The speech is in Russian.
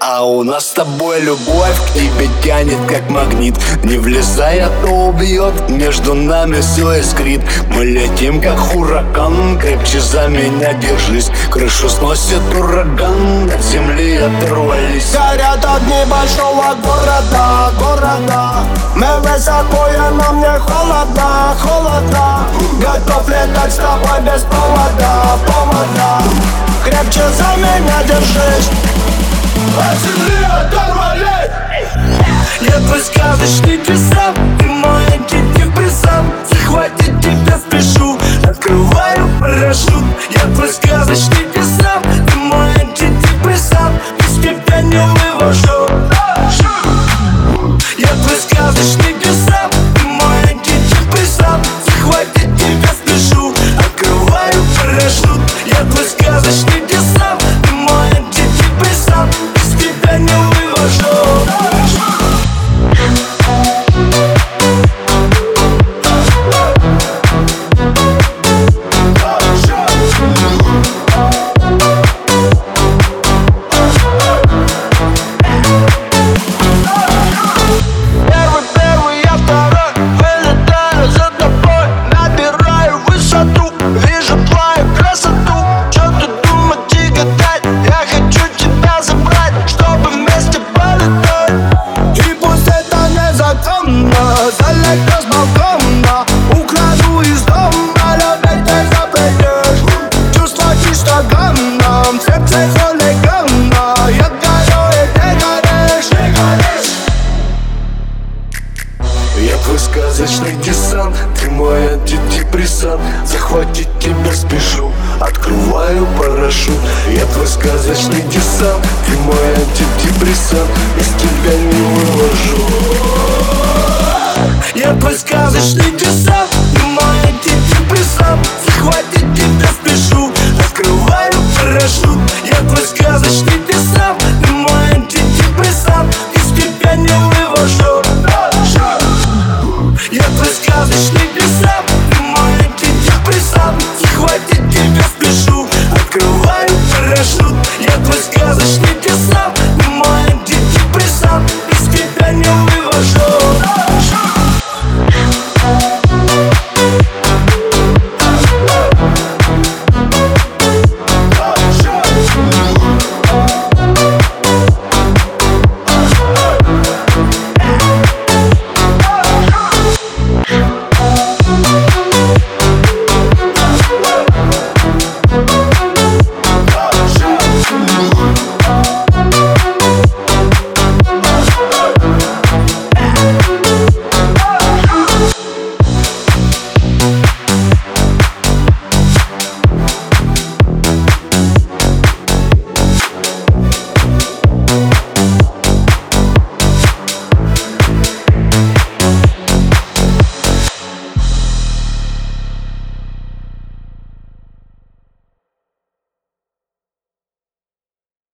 А у нас с тобой любовь к тебе тянет как магнит. Не влезая, то убьет, между нами все искрит. Мы летим как ураган, крепче за меня держись. Крышу сносит ураган, от земли оторвались Горят огни большого города, города. Мы высоко, и нам не холодно, холодно. Готов летать с тобой без повода, повода. Крепче за меня держись От земли оторвались Я твой сказочный писал Ты мой антидепрессант Захватить тебя спешу Открываю парашют. Я твой сказочный писал Ты мой антидепрессант Без тебя не вывожу сказочный десант, ты мой антидепрессант. Захватить тебя спешу, открываю парашют. Я твой сказочный десант, ты мой антидепрессант. Без тебя не вывожу Я твой сказочный десант